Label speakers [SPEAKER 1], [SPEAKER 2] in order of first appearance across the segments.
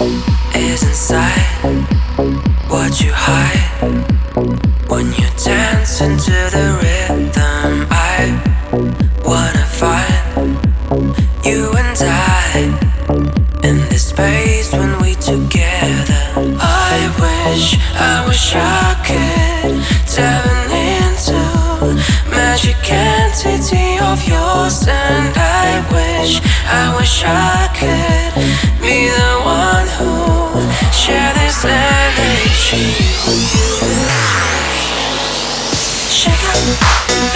[SPEAKER 1] is inside what you hide when you dance into the rhythm. I wanna find you and I in this space when we together. I wish, I wish I could turn into magic entity of yours, and I wish, I wish I.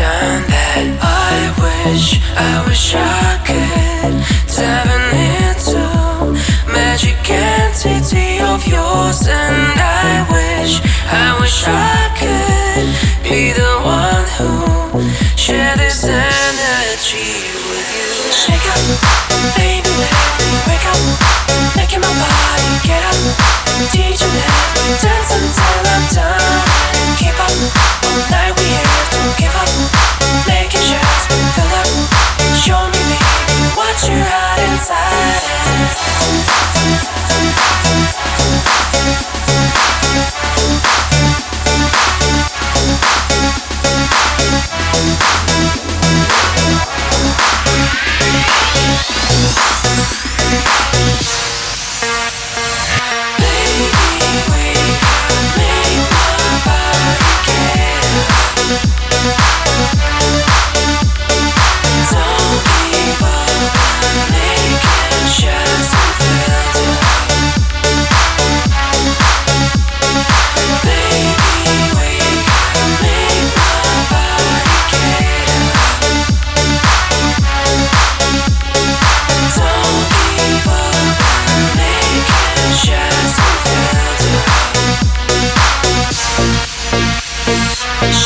[SPEAKER 1] done that.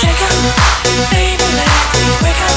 [SPEAKER 1] Shake up, baby, let me wake up.